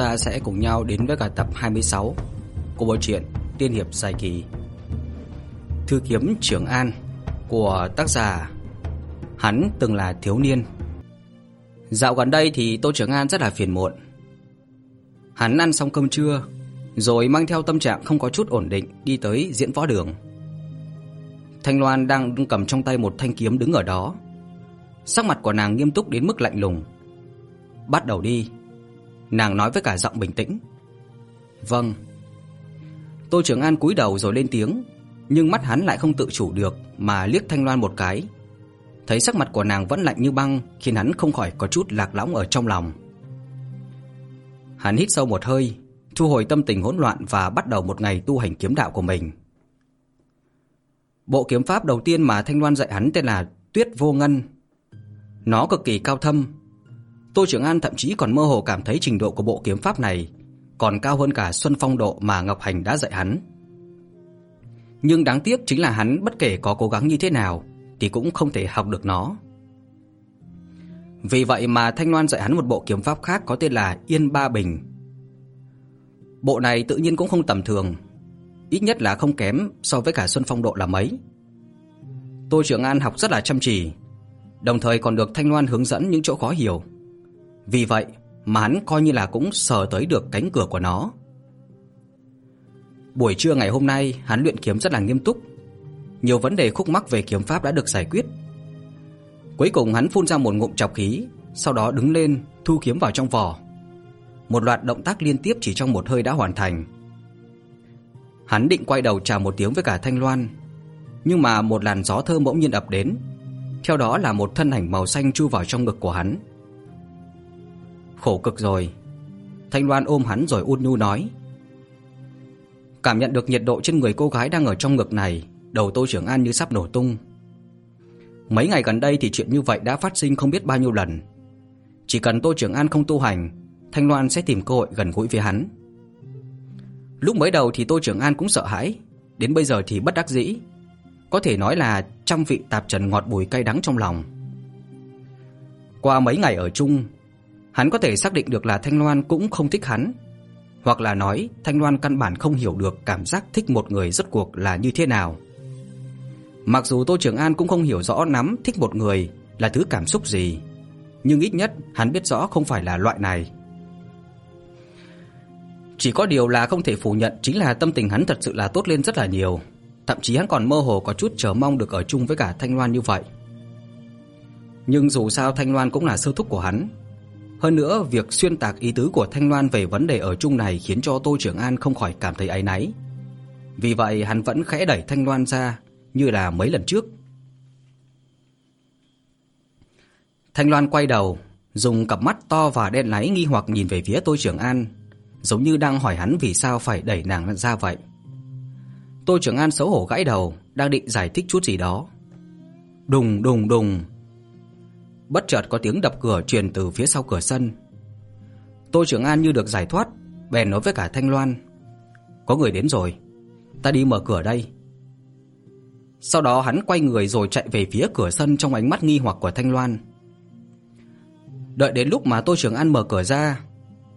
ta sẽ cùng nhau đến với cả tập 26 của bộ truyện Tiên hiệp dài kỳ. Thư kiếm Trường An của tác giả Hắn từng là thiếu niên. Dạo gần đây thì Tô Trường An rất là phiền muộn. Hắn ăn xong cơm trưa, rồi mang theo tâm trạng không có chút ổn định đi tới diễn võ đường. Thanh Loan đang cầm trong tay một thanh kiếm đứng ở đó. Sắc mặt của nàng nghiêm túc đến mức lạnh lùng. "Bắt đầu đi." Nàng nói với cả giọng bình tĩnh. "Vâng." Tô Trường An cúi đầu rồi lên tiếng, nhưng mắt hắn lại không tự chủ được mà liếc Thanh Loan một cái. Thấy sắc mặt của nàng vẫn lạnh như băng, khiến hắn không khỏi có chút lạc lõng ở trong lòng. Hắn hít sâu một hơi, thu hồi tâm tình hỗn loạn và bắt đầu một ngày tu hành kiếm đạo của mình. Bộ kiếm pháp đầu tiên mà Thanh Loan dạy hắn tên là Tuyết Vô Ngân. Nó cực kỳ cao thâm. Tô Trường An thậm chí còn mơ hồ cảm thấy trình độ của bộ kiếm pháp này còn cao hơn cả Xuân Phong độ mà Ngọc Hành đã dạy hắn. Nhưng đáng tiếc chính là hắn bất kể có cố gắng như thế nào thì cũng không thể học được nó. Vì vậy mà Thanh Loan dạy hắn một bộ kiếm pháp khác có tên là Yên Ba Bình. Bộ này tự nhiên cũng không tầm thường, ít nhất là không kém so với cả Xuân Phong độ là mấy. Tô Trường An học rất là chăm chỉ, đồng thời còn được Thanh Loan hướng dẫn những chỗ khó hiểu. Vì vậy mà hắn coi như là cũng sờ tới được cánh cửa của nó. Buổi trưa ngày hôm nay, hắn luyện kiếm rất là nghiêm túc. Nhiều vấn đề khúc mắc về kiếm pháp đã được giải quyết. Cuối cùng hắn phun ra một ngụm chọc khí, sau đó đứng lên, thu kiếm vào trong vỏ. Một loạt động tác liên tiếp chỉ trong một hơi đã hoàn thành. Hắn định quay đầu chào một tiếng với cả Thanh Loan, nhưng mà một làn gió thơm bỗng nhiên ập đến, theo đó là một thân ảnh màu xanh chui vào trong ngực của hắn. Khổ cực rồi. Thanh Loan ôm hắn rồi ôn nhu nói. Cảm nhận được nhiệt độ trên người cô gái đang ở trong ngực này, đầu Tô Trường An như sắp nổ tung. Mấy ngày gần đây thì chuyện như vậy đã phát sinh không biết bao nhiêu lần. Chỉ cần Tô Trường An không tu hành, Thanh Loan sẽ tìm cơ hội gần gũi với hắn. Lúc mới đầu thì Tô Trường An cũng sợ hãi, đến bây giờ thì bất đắc dĩ. Có thể nói là trăm vị tạp trần ngọt bùi cay đắng trong lòng. Qua mấy ngày ở chung, hắn có thể xác định được là Thanh Loan cũng không thích hắn, hoặc là nói Thanh Loan căn bản không hiểu được cảm giác thích một người rốt cuộc là như thế nào. Mặc dù Tô Trường An cũng không hiểu rõ lắm thích một người là thứ cảm xúc gì, nhưng ít nhất hắn biết rõ không phải là loại này. Chỉ có điều là không thể phủ nhận chính là tâm tình hắn thật sự là tốt lên rất là nhiều, thậm chí hắn còn mơ hồ có chút chờ mong được ở chung với cả Thanh Loan như vậy. Nhưng dù sao Thanh Loan cũng là sư thúc của hắn, hơn nữa, việc xuyên tạc ý tứ của Thanh Loan về vấn đề ở chung này khiến cho Tô Trường An không khỏi cảm thấy áy náy. Vì vậy, hắn vẫn khẽ đẩy Thanh Loan ra như là mấy lần trước. Thanh Loan quay đầu, dùng cặp mắt to và đen láy nghi hoặc nhìn về phía Tô Trường An, giống như đang hỏi hắn vì sao phải đẩy nàng ra vậy. Tô Trường An xấu hổ gãi đầu, đang định giải thích chút gì đó. Đùng đùng đùng, Bất chợt có tiếng đập cửa truyền từ phía sau cửa sân. Tô Trường An như được giải thoát, bèn nói với cả Thanh Loan: "Có người đến rồi, ta đi mở cửa đây." Sau đó hắn quay người rồi chạy về phía cửa sân trong ánh mắt nghi hoặc của Thanh Loan. Đợi đến lúc mà Tô Trường An mở cửa ra,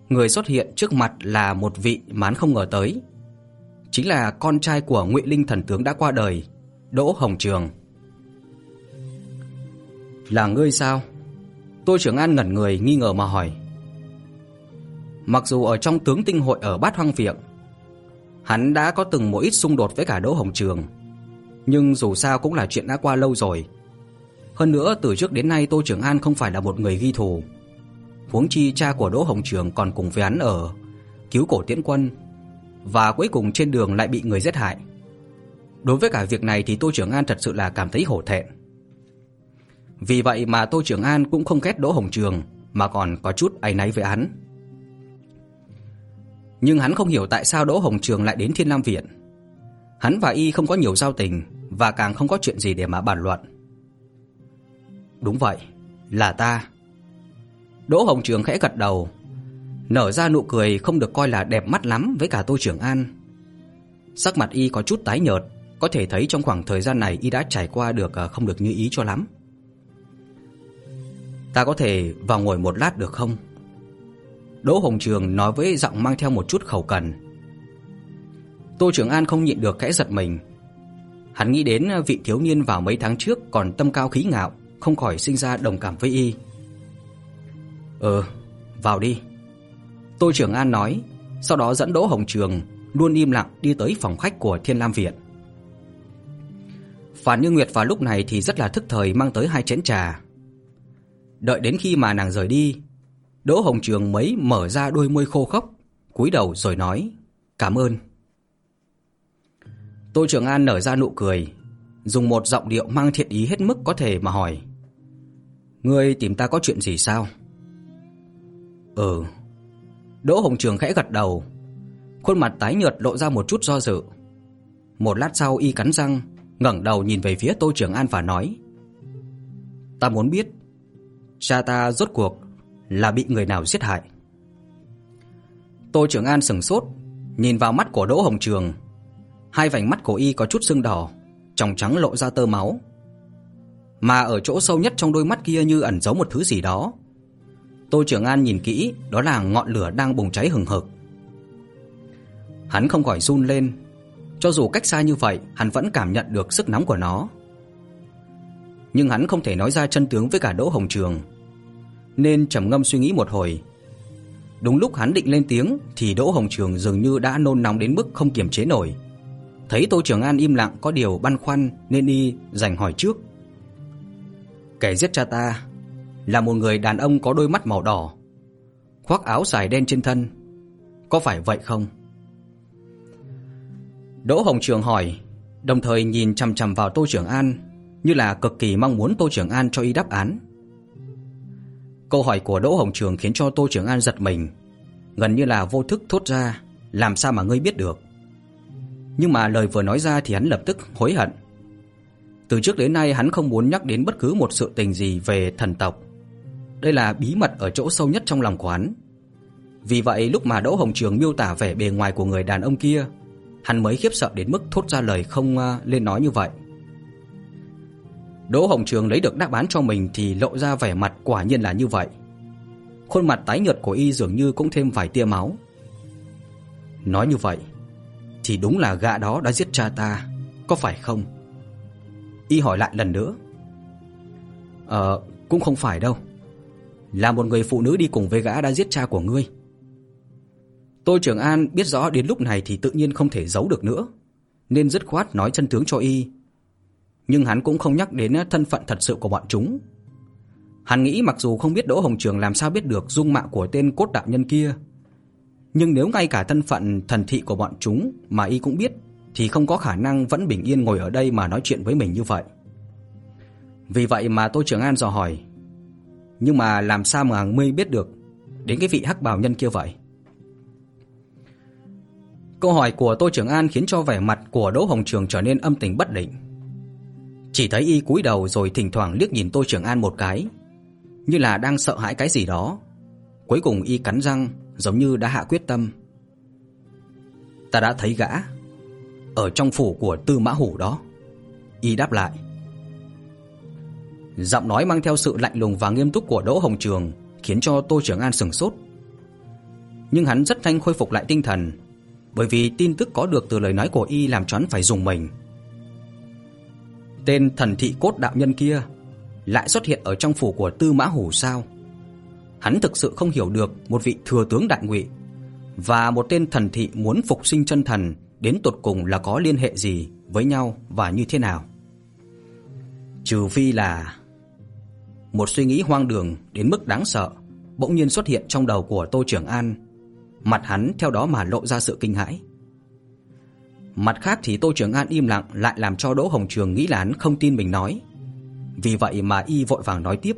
người xuất hiện trước mặt là một vị mán không ngờ tới. Chính là con trai của Ngụy Linh thần tướng đã qua đời, Đỗ Hồng Trường. Là ngươi sao? Tôi trưởng An ngẩn người nghi ngờ mà hỏi. Mặc dù ở trong tướng tinh hội ở Bát Hoang Viện, hắn đã có từng một ít xung đột với cả Đỗ Hồng Trường, nhưng dù sao cũng là chuyện đã qua lâu rồi. Hơn nữa từ trước đến nay Tô Trường An không phải là một người ghi thù. Huống chi cha của Đỗ Hồng Trường còn cùng với hắn ở cứu cổ Tiễn Quân và cuối cùng trên đường lại bị người giết hại. Đối với cả việc này thì Tô Trường An thật sự là cảm thấy hổ thẹn. Vì vậy mà Tô Trường An cũng không ghét Đỗ Hồng Trường mà còn có chút áy náy với hắn. Nhưng hắn không hiểu tại sao Đỗ Hồng Trường lại đến Thiên Lam viện. Hắn và y không có nhiều giao tình và càng không có chuyện gì để mà bàn luận. Đúng vậy, là ta. Đỗ Hồng Trường khẽ gật đầu, nở ra nụ cười không được coi là đẹp mắt lắm với cả Tô Trường An. Sắc mặt y có chút tái nhợt, có thể thấy trong khoảng thời gian này y đã trải qua được ờ, không được như ý cho lắm. Ta có thể vào ngồi một lát được không? Đỗ Hồng Trường nói với giọng mang theo một chút khẩu cần. Tô Trường An không nhịn được khẽ giật mình. Hắn nghĩ đến vị thiếu niên vào mấy tháng trước còn tâm cao khí ngạo, không khỏi sinh ra đồng cảm với y. "Ừ, vào đi." Tô Trường An nói, sau đó dẫn Đỗ Hồng Trường luôn im lặng đi tới phòng khách của Thiên Lam viện. Phản Như Nguyệt vào lúc này thì rất là thức thời mang tới hai chén trà. Đợi đến khi mà nàng rời đi, Đỗ Hồng Trường mới mở ra đôi môi khô khốc, cúi đầu rồi nói: "Cảm ơn." Tô Trường An nở ra nụ cười, dùng một giọng điệu mang thiện ý hết mức có thể mà hỏi: "Ngươi tìm ta có chuyện gì sao?" "Ừ." Đỗ Hồng Trường khẽ gật đầu, khuôn mặt tái nhợt lộ ra một chút do dự. Một lát sau y cắn răng, ngẩng đầu nhìn về phía Tô Trường An và nói: "Ta muốn biết cha ta rốt cuộc là bị người nào giết hại?" Tô Trường An sững sốt, nhìn vào mắt của Đỗ Hồng Trường. Hai vành mắt của y có chút sưng đỏ, tròng trắng lộ ra tơ máu. Mà ở chỗ sâu nhất trong đôi mắt kia như ẩn giấu một thứ gì đó. Tô Trường An nhìn kỹ, đó là ngọn lửa đang bùng cháy hừng hực. Hắn không khỏi run lên, cho dù cách xa như vậy, hắn vẫn cảm nhận được sức nóng của nó. Nhưng hắn không thể nói ra chân tướng với cả Đỗ Hồng Trường, nên trầm ngâm suy nghĩ một hồi. Đúng lúc hắn định lên tiếng thì Đỗ Hồng Trường dường như đã nôn nóng đến mức không kiềm chế nổi. Thấy Tô Trường An im lặng có điều băn khoăn nên y dành hỏi trước. Kẻ giết cha ta là một người đàn ông có đôi mắt màu đỏ, khoác áo dài đen trên thân. Có phải vậy không? Đỗ Hồng Trường hỏi, đồng thời nhìn chằm chằm vào Tô Trường An, như là cực kỳ mong muốn Tô Trường An cho y đáp án. Câu hỏi của Đỗ Hồng Trường khiến cho Tô Trường An giật mình, gần như là vô thức thốt ra, làm sao mà ngươi biết được? Nhưng mà lời vừa nói ra thì hắn lập tức hối hận. Từ trước đến nay hắn không muốn nhắc đến bất cứ một sự tình gì về thần tộc. Đây là bí mật ở chỗ sâu nhất trong lòng của hắn. Vì vậy lúc mà Đỗ Hồng Trường miêu tả vẻ bề ngoài của người đàn ông kia, hắn mới khiếp sợ đến mức thốt ra lời không à, lên nói như vậy. Đỗ Hồng Trường lấy được đáp án cho mình thì lộ ra vẻ mặt quả nhiên là như vậy. Khuôn mặt tái nhợt của y dường như cũng thêm vài tia máu. Nói như vậy thì đúng là gã đó đã giết cha ta, có phải không? Y hỏi lại lần nữa. Ờ, cũng không phải đâu. Là một người phụ nữ đi cùng với gã đã giết cha của ngươi. Tô Trường An biết rõ đến lúc này thì tự nhiên không thể giấu được nữa, nên dứt khoát nói chân tướng cho y. Nhưng hắn cũng không nhắc đến thân phận thật sự của bọn chúng. Hắn nghĩ mặc dù không biết Đỗ Hồng Trường làm sao biết được dung mạo của tên cốt đạo nhân kia, nhưng nếu ngay cả thân phận thần thị của bọn chúng mà y cũng biết thì không có khả năng vẫn bình yên ngồi ở đây mà nói chuyện với mình như vậy. Vì vậy mà Tô Trường An dò hỏi, nhưng mà làm sao mà ngươi biết được đến cái vị hắc bào nhân kia vậy? Câu hỏi của Tô Trường An khiến cho vẻ mặt của Đỗ Hồng Trường trở nên âm tình bất định. Chỉ thấy y cúi đầu rồi thỉnh thoảng liếc nhìn Tô Trường An một cái, như là đang sợ hãi cái gì đó. Cuối cùng y cắn răng, giống như đã hạ quyết tâm. Ta đã thấy gã ở trong phủ của Tư Mã Hủ đó. Y đáp lại. Giọng nói mang theo sự lạnh lùng và nghiêm túc của Đỗ Hồng Trường khiến cho Tô Trường An sững sốt. Nhưng hắn rất nhanh khôi phục lại tinh thần, bởi vì tin tức có được từ lời nói của y làm cho hắn phải dùng mình. Tên thần thị cốt đạo nhân kia lại xuất hiện ở trong phủ của Tư Mã Hủ sao? Hắn thực sự không hiểu được một vị thừa tướng đại ngụy và một tên thần thị muốn phục sinh chân thần đến tột cùng là có liên hệ gì với nhau và như thế nào. Trừ phi là một suy nghĩ hoang đường đến mức đáng sợ bỗng nhiên xuất hiện trong đầu của Tô Trường An, mặt hắn theo đó mà lộ ra sự kinh hãi. Mặt khác thì Tô Trường An im lặng lại làm cho Đỗ Hồng Trường nghĩ là hắn không tin mình nói. Vì vậy mà y vội vàng nói tiếp.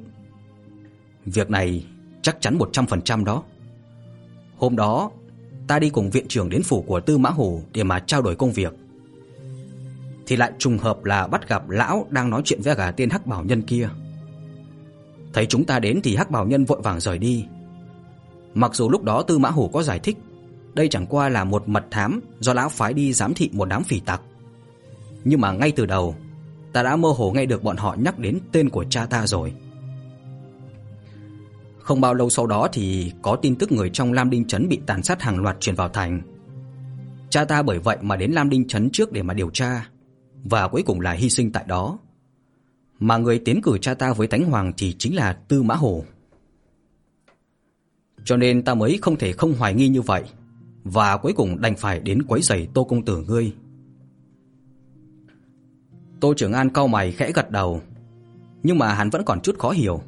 Việc này chắc chắn 100% đó. Hôm đó, ta đi cùng viện trưởng đến phủ của Tư Mã Hổ để mà trao đổi công việc. Thì lại trùng hợp là bắt gặp lão đang nói chuyện với gã tên Hắc Bảo Nhân kia. Thấy chúng ta đến thì Hắc Bảo Nhân vội vàng rời đi. Mặc dù lúc đó Tư Mã Hổ có giải thích, đây chẳng qua là một mật thám do lão phái đi giám thị một đám phỉ tặc. Nhưng mà ngay từ đầu, ta đã mơ hồ nghe được bọn họ nhắc đến tên của cha ta rồi. Không bao lâu sau đó thì có tin tức người trong Lam Đinh trấn bị tàn sát hàng loạt truyền vào thành. Cha ta bởi vậy mà đến Lam Đinh trấn trước để mà điều tra và cuối cùng là hy sinh tại đó. Mà người tiến cử cha ta với Thánh Hoàng thì chính là Tư Mã Hồ. Cho nên ta mới không thể không hoài nghi như vậy và cuối cùng đành phải đến quấy rầy Tô công tử ngươi. Tô Trường An cau mày khẽ gật đầu, nhưng mà hắn vẫn còn chút khó hiểu.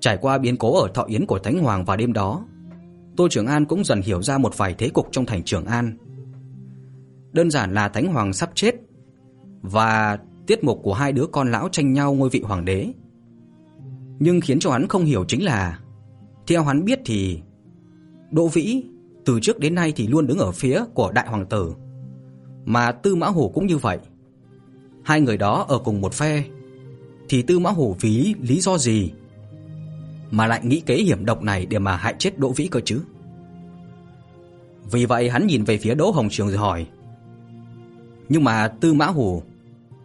Trải qua biến cố ở Thọ Yến của Thánh Hoàng vào đêm đó, Tô Trường An cũng dần hiểu ra một vài thế cục trong thành Trường An. Đơn giản là Thánh Hoàng sắp chết và tiết mục của hai đứa con lão tranh nhau ngôi vị hoàng đế. Nhưng khiến cho hắn không hiểu chính là theo hắn biết thì Đỗ Vĩ từ trước đến nay thì luôn đứng ở phía của đại hoàng tử, mà Tư Mã Hổ cũng như vậy. Hai người đó ở cùng một phe thì Tư Mã Hổ vì lý do gì mà lại nghĩ kế hiểm độc này để mà hại chết Đỗ Vĩ cơ chứ? Vì vậy hắn nhìn về phía Đỗ Hồng Trường rồi hỏi: "Nhưng mà Tư Mã Hổ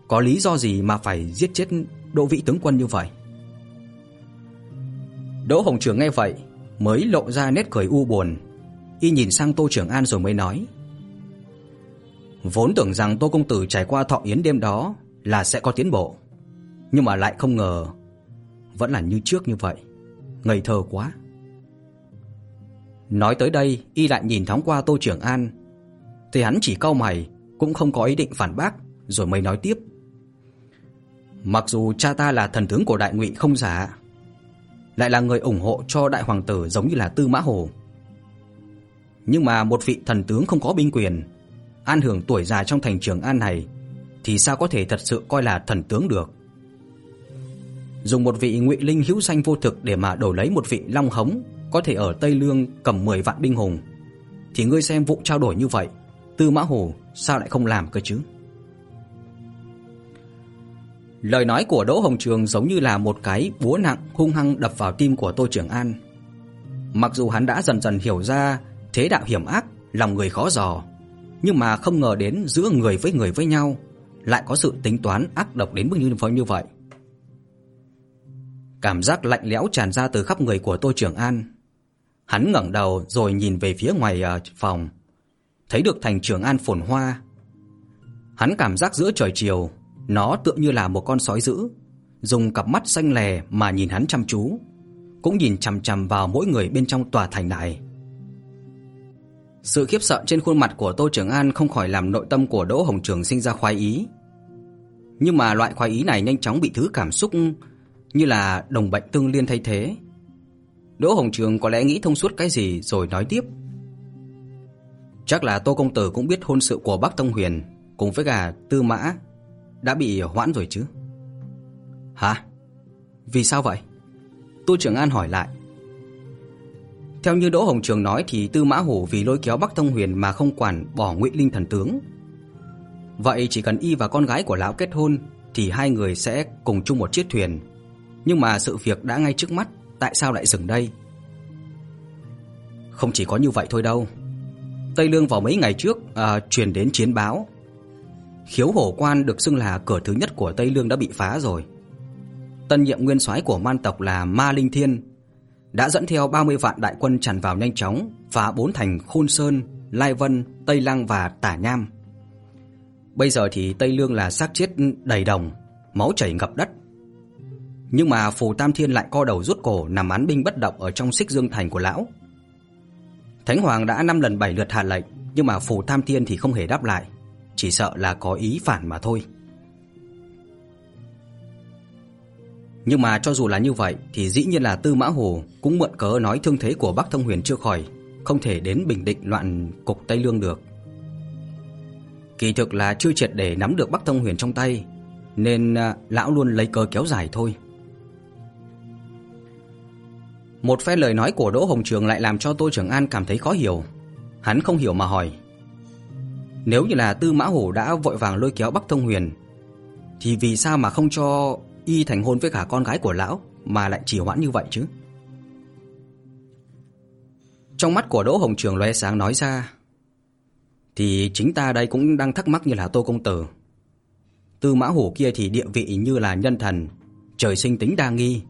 có lý do gì mà phải giết chết Đỗ Vĩ tướng quân như vậy?" Đỗ Hồng Trường nghe vậy, mới lộ ra nét cười u buồn, y nhìn sang Tô Trường An rồi mới nói: Vốn tưởng rằng Tô công tử trải qua thọ yến đêm đó là sẽ có tiến bộ, nhưng mà lại không ngờ vẫn là như trước như vậy. Ngây thơ quá. Nói tới đây, y lại nhìn thoáng qua Tô Trường An, thì hắn chỉ cau mày, cũng không có ý định phản bác, rồi mới nói tiếp. Mặc dù cha ta là thần tướng của Đại Ngụy không giả, lại là người ủng hộ cho đại hoàng tử giống như là Tư Mã Hồ. Nhưng mà một vị thần tướng không có binh quyền, an hưởng tuổi già trong thành Trường An này thì sao có thể thật sự coi là thần tướng được. Dùng một vị ngụy linh hữu danh vô thực để mà đổi lấy một vị long hống có thể ở Tây Lương cầm 10 vạn binh hùng thì ngươi xem vụ trao đổi như vậy, Tư Mã Hồ sao lại không làm cơ chứ? Lời nói của Đỗ Hồng Trường giống như là một cái búa nặng hung hăng đập vào tim của Tô Trường An. Mặc dù hắn đã dần dần hiểu ra thế đạo hiểm ác, lòng người khó dò, nhưng mà không ngờ đến giữa người với người với nhau lại có sự tính toán ác độc đến mức như như vậy. Cảm giác lạnh lẽo tràn ra từ khắp người của Tô Trường An. Hắn ngẩng đầu rồi nhìn về phía ngoài à, phòng, thấy được thành Trường An phồn hoa. Hắn cảm giác giữa trời chiều nó tựa như là một con sói dữ, dùng cặp mắt xanh lè mà nhìn hắn chăm chú, cũng nhìn chằm chằm vào mỗi người bên trong tòa thành này. Sự khiếp sợ trên khuôn mặt của Tô Trường An không khỏi làm nội tâm của Đỗ Hồng Trường sinh ra khoái ý. Nhưng mà loại khoái ý này nhanh chóng bị thứ cảm xúc như là đồng bệnh tương liên thay thế. Đỗ Hồng Trường có lẽ nghĩ thông suốt cái gì rồi nói tiếp. Chắc là Tô công tử cũng biết hôn sự của Bắc Tông Huyền cùng với cả Tư Mã đã bị hoãn rồi chứ? Hả? Vì sao vậy? Tô Trường An hỏi lại. Theo như Đỗ Hồng Trường nói thì Tư Mã Hổ vì lôi kéo Bắc Thông Huyền mà không quản bỏ Ngụy Linh thần tướng. Vậy chỉ cần y và con gái của lão kết hôn thì hai người sẽ cùng chung một chiếc thuyền. Nhưng mà sự việc đã ngay trước mắt, tại sao lại dừng đây? Không chỉ có như vậy thôi đâu. Tây Lương vào mấy ngày trước à, truyền đến chiến báo Khiếu Hổ Quan được xưng là cửa thứ nhất của Tây Lương đã bị phá rồi. Tân nhiệm nguyên soái của man tộc là Ma Linh Thiên đã dẫn theo 30 vạn đại quân tràn vào nhanh chóng, phá bốn thành Khôn Sơn, Lai Vân, Tây Lăng và Tả Nham. Bây giờ thì Tây Lương là xác chết đầy đồng, máu chảy ngập đất. Nhưng mà Phù Tam Thiên lại co đầu rút cổ nằm án binh bất động ở trong Xích Dương thành của lão. Thánh Hoàng đã năm lần bảy lượt hạ lệnh, nhưng mà Phù Tam Thiên thì không hề đáp lại chỉ sợ là có ý phản mà thôi. Nhưng mà cho dù là như vậy thì dĩ nhiên là Tư Mã Hồ cũng mượn cớ nói thương thế của Bắc Thông Huyền chưa khỏi, không thể đến bình định loạn cục Tây Lương được. Kỳ thực là chưa triệt để nắm được Bắc Thông Huyền trong tay, nên à, lão luôn lấy cớ kéo dài thôi. Một phe lời nói của Đỗ Hồng Trường lại làm cho Tô Trường An cảm thấy khó hiểu. Hắn không hiểu mà hỏi: nếu như là Tư Mã Hổ đã vội vàng lôi kéo Bắc Thông Huyền thì vì sao mà không cho y thành hôn với cả con gái của lão mà lại chỉ hoãn như vậy chứ? Trong mắt của Đỗ Hồng Trường lóe sáng nói ra thì chính ta đây cũng đang thắc mắc như là Tô công tử. Tư Mã Hổ kia thì địa vị như là nhân thần, trời sinh tính đa nghi.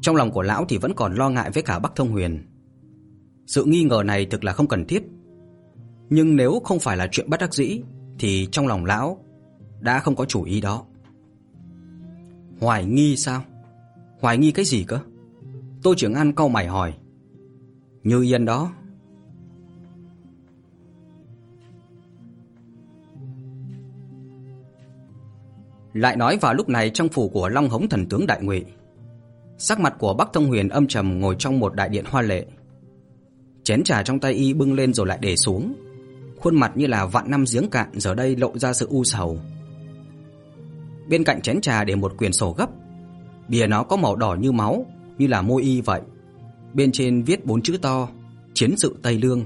Trong lòng của lão thì vẫn còn lo ngại với cả Bắc Thông Huyền. Sự nghi ngờ này thực là không cần thiết. Nhưng nếu không phải là chuyện bất đắc dĩ thì trong lòng lão đã không có chủ ý đó. Hoài nghi sao? Hoài nghi cái gì cơ? Tô trưởng An cau mày hỏi. Như Yên đó. Lại nói vào lúc này trong phủ của Long Hống thần tướng Đại Ngụy, sắc mặt của Bắc Thông Huyền âm trầm ngồi trong một đại điện hoa lệ. Chén trà trong tay y bưng lên rồi lại để xuống, khuôn mặt như là vạn năm giếng cạn giờ đây lộ ra sự u sầu. Bên cạnh chén trà để một quyển sổ gấp, bìa nó có màu đỏ như máu, như là môi y vậy. Bên trên viết bốn chữ to: Chiến sự Tây Lương.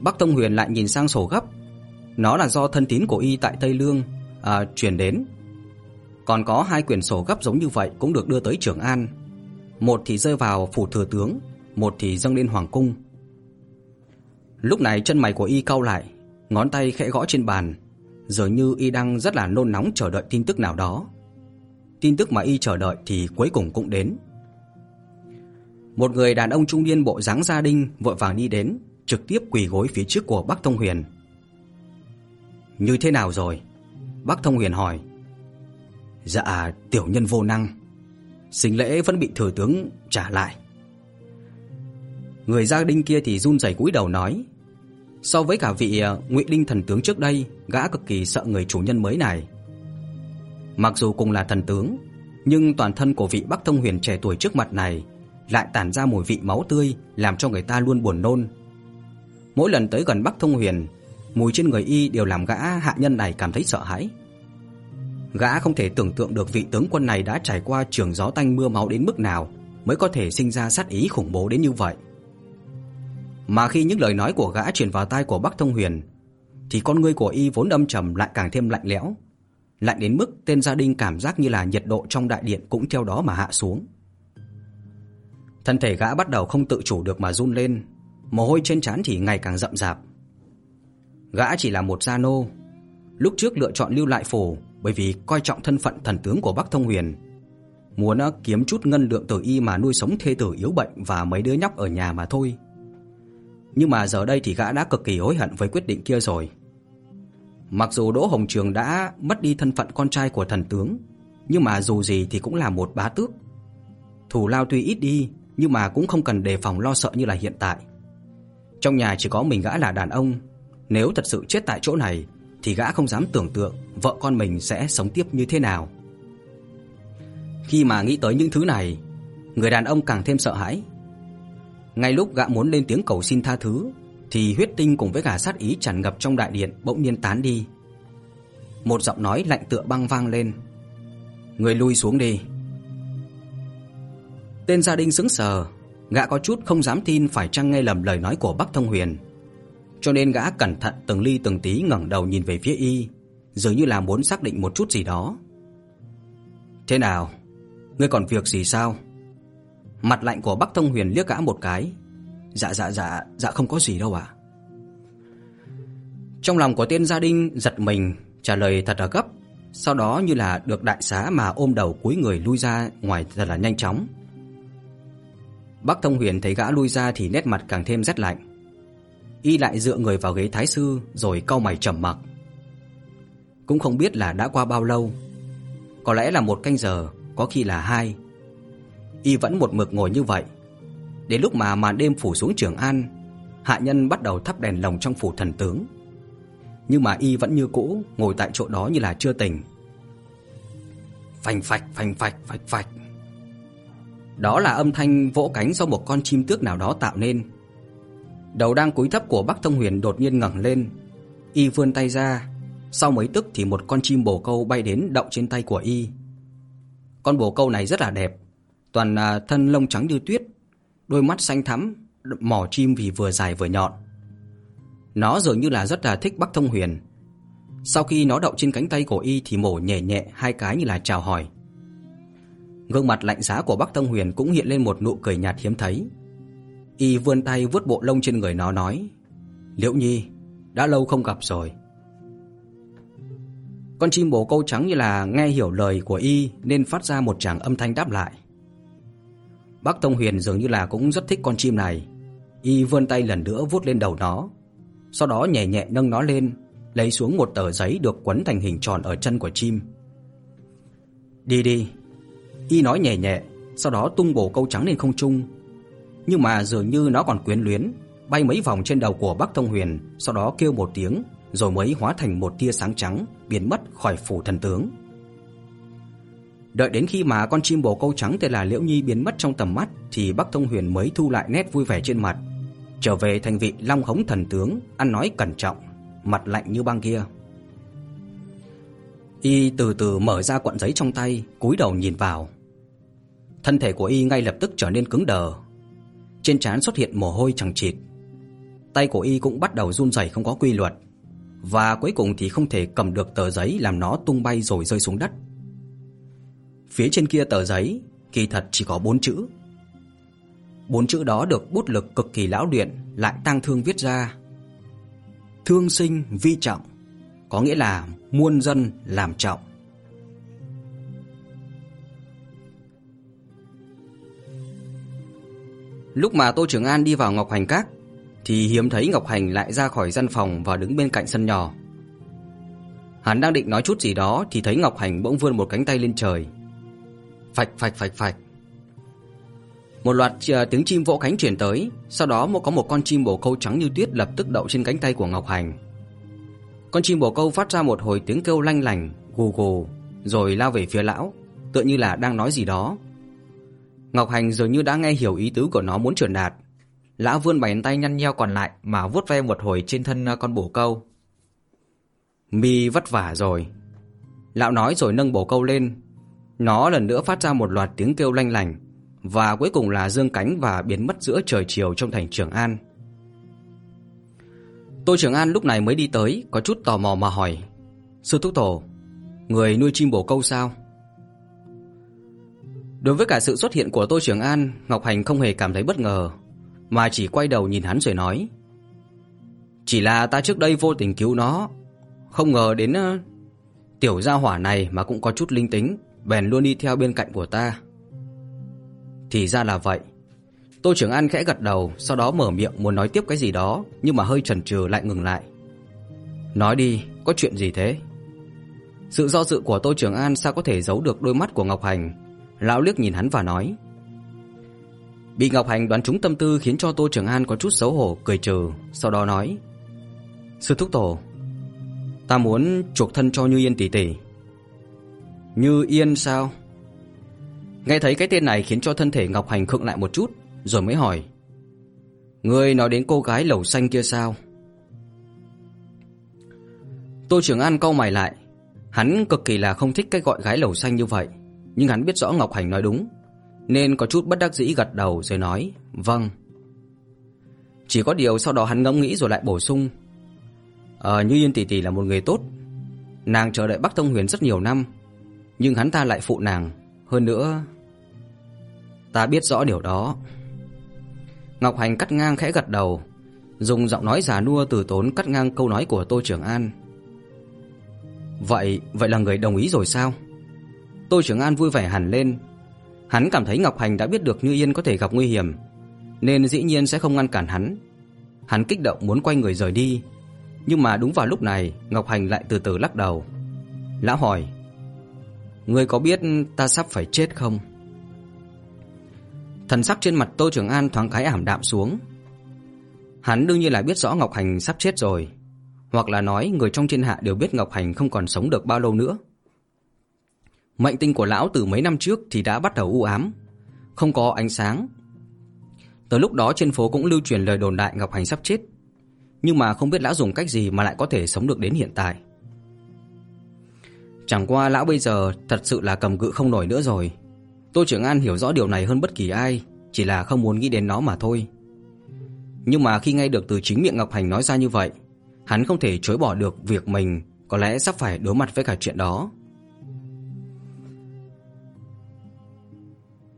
Bắc Thông Huyền lại nhìn sang sổ gấp, nó là do thân tín của y tại Tây Lương à, truyền đến. Còn có hai quyển sổ gấp giống như vậy cũng được đưa tới Trường An. Một thì rơi vào phủ thừa tướng, một thì dâng lên hoàng cung. Lúc này chân mày của y cau lại, ngón tay khẽ gõ trên bàn, dường như y đang rất là nôn nóng chờ đợi tin tức nào đó. Tin tức mà y chờ đợi thì cuối cùng cũng đến. Một người đàn ông trung niên bộ dáng gia đình vội vàng đi đến, trực tiếp quỳ gối phía trước của Bắc Thông Huyền. "Như thế nào rồi?" Bắc Thông Huyền hỏi. "Dạ, tiểu nhân vô năng. Sinh lễ vẫn bị thừa tướng trả lại." Người gia đình kia thì run rẩy cúi đầu nói: "So với cả vị ờ, Ngụy Đinh thần tướng trước đây, gã cực kỳ sợ người chủ nhân mới này. Mặc dù cùng là thần tướng, nhưng toàn thân của vị Bắc Thông Huyền trẻ tuổi trước mặt này lại tản ra mùi vị máu tươi, làm cho người ta luôn buồn nôn. Mỗi lần tới gần Bắc Thông Huyền, mùi trên người y đều làm gã hạ nhân này cảm thấy sợ hãi. Gã không thể tưởng tượng được vị tướng quân này đã trải qua trường gió tanh mưa máu đến mức nào mới có thể sinh ra sát ý khủng bố đến như vậy. Mà khi những lời nói của gã truyền vào tai của Bắc Thông Huyền, thì con ngươi của y vốn âm trầm lại càng thêm lạnh lẽo, lạnh đến mức tên gia đình cảm giác như là nhiệt độ trong đại điện cũng theo đó mà hạ xuống. Thân thể gã bắt đầu không tự chủ được mà run lên, mồ hôi trên trán thì ngày càng rậm rạp. Gã chỉ là một gia nô, lúc trước lựa chọn lưu lại phủ bởi vì coi trọng thân phận thần tướng của Bắc Thông Huyền, muốn kiếm chút ngân lượng từ y mà nuôi sống thê tử yếu bệnh và mấy đứa nhóc ở nhà mà thôi. Nhưng mà giờ đây thì gã đã cực kỳ hối hận với quyết định kia rồi. Mặc dù Đỗ Hồng Trường đã mất đi thân phận con trai của thần tướng, nhưng mà dù gì thì cũng là một bá tước. Thủ lao tuy ít đi, nhưng mà cũng không cần đề phòng lo sợ như là hiện tại. Trong nhà chỉ có mình gã là đàn ông, nếu thật sự chết tại chỗ này thì gã không dám tưởng tượng vợ con mình sẽ sống tiếp như thế nào. Khi mà nghĩ tới những thứ này, người đàn ông càng thêm sợ hãi. Ngay lúc gã muốn lên tiếng cầu xin tha thứ thì huyết tinh cùng với cả sát ý tràn ngập trong đại điện bỗng nhiên tán đi. Một giọng nói lạnh tựa băng vang lên. "Người lui xuống đi." Tên gia đình sững sờ, gã có chút không dám tin phải chăng nghe lầm lời nói của Bắc Thông Huyền. Cho nên gã cẩn thận từng ly từng tí ngẩng đầu nhìn về phía y, dường như là muốn xác định một chút gì đó. "Thế nào? Ngươi còn việc gì sao?" Mặt lạnh của Bắc Thông Huyền liếc gã một cái, Dạ dạ dạ, dạ không có gì đâu ạ. Trong lòng của tên gia đình giật mình, trả lời thật là gấp, sau đó như là được đại xá mà ôm đầu cúi người lui ra ngoài thật là nhanh chóng. Bắc Thông Huyền thấy gã lui ra thì nét mặt càng thêm rét lạnh. Y lại dựa người vào ghế thái sư rồi cau mày trầm mặc. Cũng không biết là đã qua bao lâu, có lẽ là một canh giờ, có khi là hai. Y vẫn một mực ngồi như vậy, Đến lúc mà màn đêm phủ xuống Trường An, hạ nhân bắt đầu thắp đèn lồng trong phủ thần tướng. Nhưng mà y vẫn như cũ, ngồi tại chỗ đó như là chưa tỉnh. Phành phạch, phành phạch, phạch phạch. Đó là âm thanh vỗ cánh do một con chim tước nào đó tạo nên. Đầu đang cúi thấp của Bắc Thông Huyền đột nhiên ngẩng lên, y vươn tay ra, sau mấy tức thì một con chim bồ câu bay đến đậu trên tay của y. Con bồ câu này rất là đẹp, toàn là thân lông trắng như tuyết, đôi mắt xanh thắm, mỏ chim vì vừa dài vừa nhọn. Nó dường như là rất là thích Bắc Thông Huyền. Sau khi nó đậu trên cánh tay của y thì mổ nhẹ nhẹ hai cái như là chào hỏi. Gương mặt lạnh giá của Bắc Thông Huyền cũng hiện lên một nụ cười nhạt hiếm thấy. Y vươn tay vuốt bộ lông trên người nó nói: "Liễu Nhi, đã lâu không gặp rồi." Con chim bồ câu trắng như là nghe hiểu lời của y nên phát ra một tràng âm thanh đáp lại. Bắc Tông Huyền dường như là cũng rất thích con chim này. Y vươn tay lần nữa vuốt lên đầu nó, sau đó nhẹ nhẹ nâng nó lên, lấy xuống một tờ giấy được quấn thành hình tròn ở chân của chim. "Đi đi." Y nói nhẹ nhẹ, sau đó tung bổ câu trắng lên không trung. Nhưng mà dường như nó còn quyến luyến, bay mấy vòng trên đầu của Bắc Thông Huyền, sau đó kêu một tiếng, rồi mới hóa thành một tia sáng trắng, biến mất khỏi phủ thần tướng. Đợi đến khi mà con chim bồ câu trắng tên là Liễu Nhi biến mất trong tầm mắt thì Bắc Thông Huyền mới thu lại nét vui vẻ trên mặt, trở về thành vị Long Hống thần tướng, ăn nói cẩn trọng, mặt lạnh như băng kia. Y từ từ mở ra cuộn giấy trong tay, cúi đầu nhìn vào. Thân thể của y ngay lập tức trở nên cứng đờ. Trên trán xuất hiện mồ hôi chằng chịt. Tay của y cũng bắt đầu run rẩy không có quy luật, và cuối cùng thì không thể cầm được tờ giấy làm nó tung bay rồi rơi xuống đất. Phía trên kia tờ giấy kỳ thật chỉ có bốn chữ. Bốn chữ đó được bút lực cực kỳ lão luyện lại tang thương viết ra. Thương sinh vi trọng, có nghĩa là muôn dân làm trọng. Lúc mà Tô Trường An đi vào Ngọc Hành Các thì hiếm thấy Ngọc Hành lại ra khỏi gian phòng và đứng bên cạnh sân nhỏ. Hắn đang định nói chút gì đó thì thấy Ngọc Hành bỗng vươn một cánh tay lên trời. Phạch phạch phạch phạch. Một loạt à, tiếng chim vỗ cánh truyền tới, sau đó một có một con chim bồ câu trắng như tuyết lập tức đậu trên cánh tay của Ngọc Hành. Con chim bồ câu phát ra một hồi tiếng kêu lanh lành, gù gù, rồi lao về phía lão, tựa như là đang nói gì đó. Ngọc Hành dường như đã nghe hiểu ý tứ của nó muốn truyền đạt. Lão vươn bàn tay nhăn nheo còn lại mà vuốt ve một hồi trên thân à, con bồ câu. Mi vất vả rồi. Lão nói rồi nâng bồ câu lên. Nó lần nữa phát ra một loạt tiếng kêu lanh lành và cuối cùng là dương cánh và biến mất giữa trời chiều trong thành Trường An. Tô Trường An lúc này mới đi tới, có chút tò mò mà hỏi: "Sư thúc tổ, người nuôi chim bổ câu sao?" Đối với cả sự xuất hiện của Tô Trường An, Ngọc Hành không hề cảm thấy bất ngờ, mà chỉ quay đầu nhìn hắn rồi nói: "Chỉ là ta trước đây vô tình cứu nó, không ngờ đến uh, tiểu gia hỏa này mà cũng có chút linh tính, bèn luôn đi theo bên cạnh của ta." Thì ra là vậy. Tô trưởng An khẽ gật đầu, sau đó mở miệng muốn nói tiếp cái gì đó, nhưng mà hơi chần chừ lại ngừng lại. "Nói đi, có chuyện gì thế?" Sự do dự của Tô Trường An sao có thể giấu được đôi mắt của Ngọc Hành, lão liếc nhìn hắn và nói: Bị Ngọc Hành đoán trúng tâm tư khiến cho Tô Trường An có chút xấu hổ cười trừ, sau đó nói: "Sư thúc tổ, ta muốn chuộc thân cho Như Yên tỷ tỷ." Như Yên sao? Nghe thấy cái tên này khiến cho thân thể Ngọc Hành khựng lại một chút, rồi mới hỏi: "Ngươi nói đến cô gái lẩu xanh kia sao?" Tô Trường An cau mày lại, hắn cực kỳ là không thích cái gọi gái lẩu xanh như vậy, nhưng hắn biết rõ Ngọc Hành nói đúng, nên có chút bất đắc dĩ gật đầu rồi nói: "Vâng." Chỉ có điều sau đó hắn ngẫm nghĩ rồi lại bổ sung: "Ờ Như Yên tỷ tỷ là một người tốt, nàng chờ đợi Bắc thông Huyền rất nhiều năm, nhưng hắn ta lại phụ nàng, hơn nữa ta biết rõ điều đó." Ngọc Hành cắt ngang khẽ gật đầu, dùng giọng nói già nua từ tốn cắt ngang câu nói của Tô Trường An. "Vậy, vậy là người đồng ý rồi sao?" Tô Trường An vui vẻ hẳn lên, Hắn cảm thấy Ngọc Hành đã biết được Như Yên có thể gặp nguy hiểm, nên dĩ nhiên sẽ không ngăn cản hắn. Hắn kích động muốn quay người rời đi, nhưng mà đúng vào lúc này, Ngọc Hành lại từ từ lắc đầu. Lão hỏi: "Ngươi có biết ta sắp phải chết không?" Thần sắc trên mặt Tô Trường An thoáng cái ảm đạm xuống. Hắn đương nhiên là biết rõ Ngọc Hành sắp chết rồi, hoặc là nói người trong thiên hạ đều biết Ngọc Hành không còn sống được bao lâu nữa. Mệnh tinh của lão từ mấy năm trước thì đã bắt đầu u ám, không có ánh sáng. Từ lúc đó trên phố cũng lưu truyền lời đồn đại Ngọc Hành sắp chết, nhưng mà không biết lão dùng cách gì mà lại có thể sống được đến hiện tại. Chẳng qua lão bây giờ thật sự là cầm cự không nổi nữa rồi. Tô Trường An hiểu rõ điều này hơn bất kỳ ai, chỉ là không muốn nghĩ đến nó mà thôi. Nhưng mà khi nghe được từ chính miệng Ngọc Hành nói ra như vậy, hắn không thể chối bỏ được việc mình có lẽ sắp phải đối mặt với cả chuyện đó.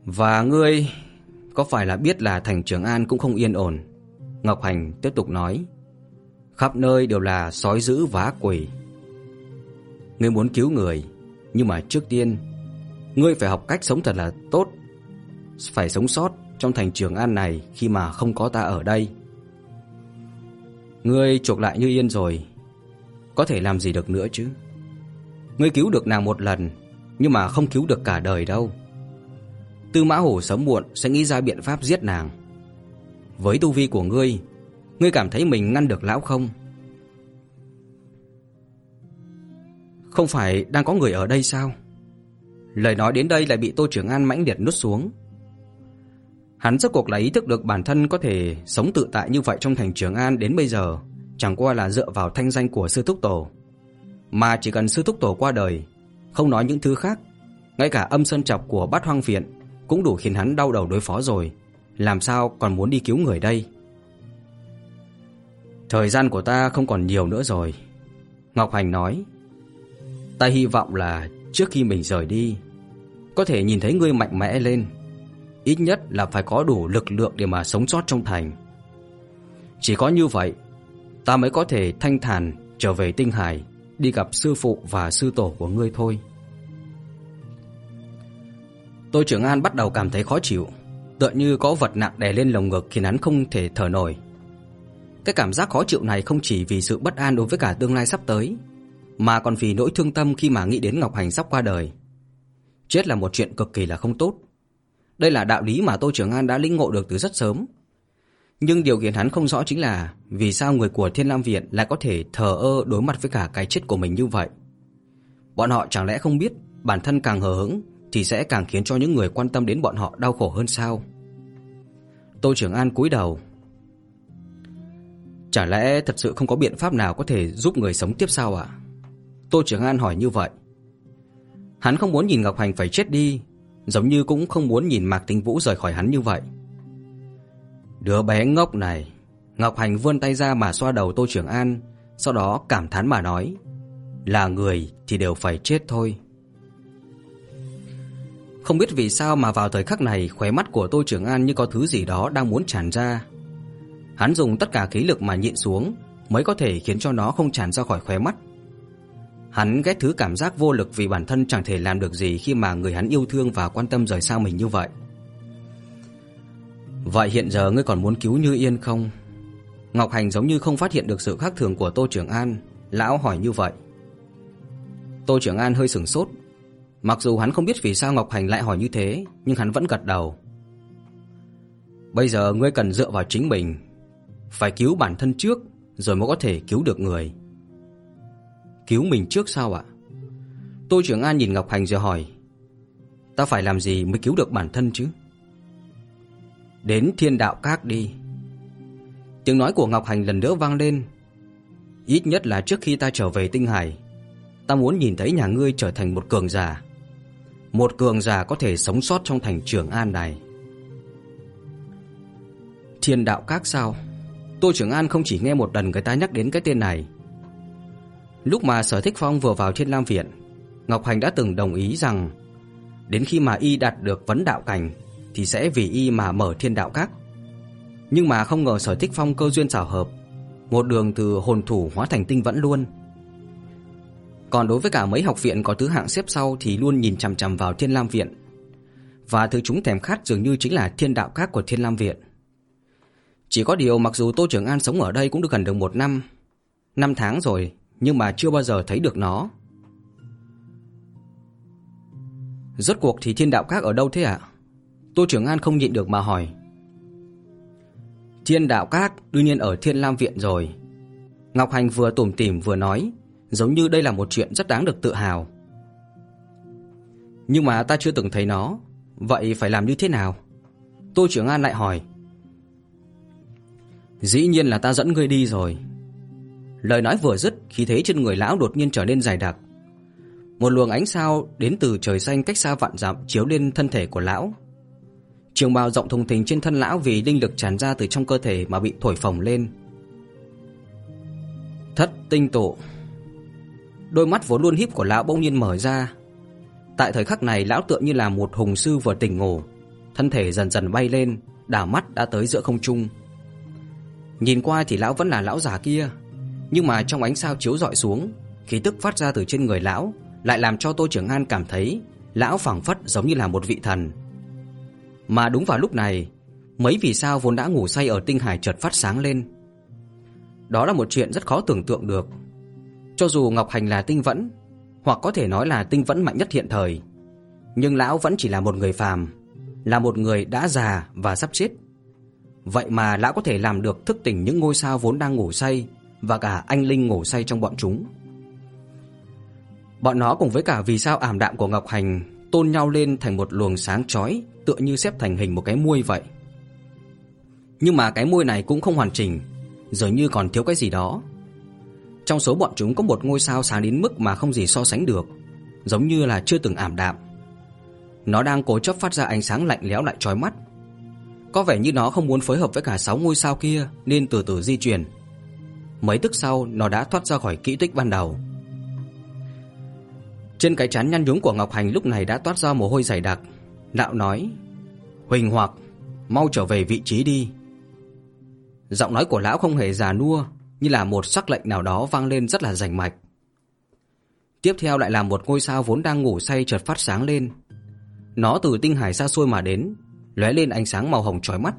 Và ngươi có phải là biết là thành Trường An cũng không yên ổn? Ngọc Hành tiếp tục nói. Khắp nơi đều là sói dữ và quỷ. Ngươi muốn cứu người, nhưng mà trước tiên ngươi phải học cách sống thật là tốt. phải sống sót trong thành Trường An này khi mà không có ta ở đây. Ngươi chuộc lại Như Yên rồi, có thể làm gì được nữa chứ? Ngươi cứu được nàng một lần, nhưng mà không cứu được cả đời đâu. Tư Mã Hổ sớm muộn sẽ nghĩ ra biện pháp giết nàng. Với tu vi của ngươi, ngươi cảm thấy mình ngăn được lão không? Không phải đang có người ở đây sao? Lời nói đến đây lại bị Tô Trường An mãnh liệt nuốt xuống. Hắn rốt cuộc là ý thức được bản thân có thể sống tự tại như vậy trong thành Trường An đến bây giờ, chẳng qua là dựa vào thanh danh của sư thúc tổ. Mà chỉ cần sư thúc tổ qua đời, không nói những thứ khác, ngay cả âm sơn chọc của Bát Hoang Viện cũng đủ khiến hắn đau đầu đối phó rồi, làm sao còn muốn đi cứu người đây? Thời gian của ta không còn nhiều nữa rồi, Ngọc Hành nói. Ta hy vọng là trước khi mình rời đi, có thể nhìn thấy ngươi mạnh mẽ lên, ít nhất là phải có đủ lực lượng để mà sống sót trong thành. Chỉ có như vậy, ta mới có thể thanh thản trở về Tinh Hải, đi gặp sư phụ và sư tổ của ngươi thôi. tôi Trưởng An bắt đầu cảm thấy khó chịu, tựa như có vật nặng đè lên lồng ngực khiến hắn không thể thở nổi. Cái cảm giác khó chịu này không chỉ vì sự bất an đối với cả tương lai sắp tới, mà còn vì nỗi thương tâm khi mà nghĩ đến Ngọc Hành sắp qua đời. Chết là một chuyện cực kỳ là không tốt. Đây là đạo lý mà Tô Trường An đã lĩnh ngộ được từ rất sớm. Nhưng điều khiến hắn không rõ chính là vì sao người của Thiên Lam Viện lại có thể thờ ơ đối mặt với cả cái chết của mình như vậy. Bọn họ chẳng lẽ không biết bản thân càng hờ hững thì sẽ càng khiến cho những người quan tâm đến bọn họ đau khổ hơn sao? Tô Trường An cúi đầu. Chả lẽ thật sự không có biện pháp nào có thể giúp người sống tiếp sao ạ? Tô Trường An hỏi như vậy. Hắn không muốn nhìn Ngọc Hành phải chết đi, giống như cũng không muốn nhìn Mạc Tinh Vũ rời khỏi hắn như vậy. Đứa bé ngốc này, Ngọc Hành vươn tay ra mà xoa đầu Tô Trường An, sau đó cảm thán mà nói, là người thì đều phải chết thôi. Không biết vì sao mà vào thời khắc này khóe mắt của Tô Trường An như có thứ gì đó đang muốn tràn ra. Hắn dùng tất cả khí lực mà nhịn xuống mới có thể khiến cho nó không tràn ra khỏi khóe mắt. Hắn ghét thứ cảm giác vô lực vì bản thân chẳng thể làm được gì khi mà người hắn yêu thương và quan tâm rời xa mình như vậy. Vậy hiện giờ ngươi còn muốn cứu Như Yên không? Ngọc Hành giống như không phát hiện được sự khác thường của Tô Trường An, lão hỏi như vậy. Tô Trường An hơi sửng sốt, mặc dù hắn không biết vì sao Ngọc Hành lại hỏi như thế, nhưng hắn vẫn gật đầu. Bây giờ ngươi cần dựa vào chính mình, phải cứu bản thân trước rồi mới có thể cứu được người. Cứu mình trước sao ạ? Tô trưởng An nhìn Ngọc Hành rồi hỏi, ta phải làm gì mới cứu được bản thân chứ? Đến thiên đạo các đi. Tiếng nói của Ngọc Hành lần nữa vang lên. Ít nhất là trước khi ta trở về Tinh Hải, ta muốn nhìn thấy nhà ngươi trở thành một cường giả. Một cường giả có thể sống sót trong thành Trường An này. Thiên đạo các sao? Tô trưởng An không chỉ nghe một lần người ta nhắc đến cái tên này. Lúc mà Sở Thích Phong vừa vào Thiên Lam Viện, Ngọc Hành đã từng đồng ý rằng đến khi mà y đạt được vấn đạo cảnh thì sẽ vì y mà mở Thiên Đạo Các. Nhưng mà không ngờ Sở Thích Phong cơ duyên xảo hợp, một đường từ hồn thủ hóa thành tinh vẫn luôn. Còn đối với cả mấy học viện có thứ hạng xếp sau thì luôn nhìn chằm chằm vào Thiên Lam Viện. Và thứ chúng thèm khát dường như chính là Thiên Đạo Các của Thiên Lam Viện. Chỉ có điều mặc dù Tô Trường An sống ở đây cũng được gần được một năm, năm tháng rồi, nhưng mà chưa bao giờ thấy được nó. Rốt cuộc thì Thiên Đạo Các ở đâu thế ạ? Tô trưởng An không nhịn được mà hỏi. Thiên Đạo Các đương nhiên ở Thiên Lam Viện rồi. Ngọc Hành vừa tủm tỉm vừa nói, giống như đây là một chuyện rất đáng được tự hào. Nhưng mà ta chưa từng thấy nó, vậy phải làm như thế nào? Tô trưởng An lại hỏi. Dĩ nhiên là ta dẫn ngươi đi rồi. Lời nói vừa dứt, khí thế trên người lão đột nhiên trở nên dài đặc. Một luồng ánh sao đến từ trời xanh cách xa vạn dặm chiếu lên thân thể của lão. Trường bào rộng thùng thình trên thân lão vì linh lực tràn ra từ trong cơ thể mà bị thổi phồng lên. Thất tinh tổ, Đôi mắt vốn luôn híp của lão bỗng nhiên mở ra. Tại thời khắc này lão tựa như là một hùng sư vừa tỉnh ngủ, thân thể dần dần bay lên, đảo mắt đã tới giữa không trung. Nhìn qua thì lão vẫn là lão già kia, nhưng mà trong ánh sao chiếu rọi xuống, khí tức phát ra từ trên người lão lại làm cho Tô Trường An cảm thấy lão phảng phất giống như là một vị thần. Mà đúng vào lúc này, mấy vì sao vốn đã ngủ say ở tinh hải chợt phát sáng lên. Đó là một chuyện rất khó tưởng tượng được. Cho dù Ngọc Hành là tinh vẫn, hoặc có thể nói là tinh vẫn mạnh nhất hiện thời, nhưng lão vẫn chỉ là một người phàm, là một người đã già và sắp chết. Vậy mà lão có thể làm được thức tỉnh những ngôi sao vốn đang ngủ say và cả anh linh ngủ say trong bọn chúng. Bọn nó cùng với cả vì sao ảm đạm của Ngọc Hành tôn nhau lên thành một luồng sáng chói, tựa như xếp thành hình một cái muôi vậy. Nhưng mà cái muôi này cũng không hoàn chỉnh, dường như còn thiếu cái gì đó. Trong số bọn chúng có một ngôi sao sáng đến mức mà không gì so sánh được, giống như là chưa từng ảm đạm. Nó đang cố chấp phát ra ánh sáng lạnh lẽo lại chói mắt. Có vẻ như nó không muốn phối hợp với cả sáu ngôi sao kia nên từ từ di chuyển. Mấy tức sau, nó đã thoát ra khỏi kỹ tích ban đầu. Trên cái chán nhăn nhúm của Ngọc Hành lúc này đã toát ra mồ hôi dày đặc. Lão nói: "Huỳnh Hoặc, mau trở về vị trí đi." Giọng nói của lão không hề già nua, như là một sắc lệnh nào đó vang lên rất là rành mạch. Tiếp theo lại là một ngôi sao vốn đang ngủ say chợt phát sáng lên. Nó từ tinh hải xa xôi mà đến, lóe lên ánh sáng màu hồng chói mắt,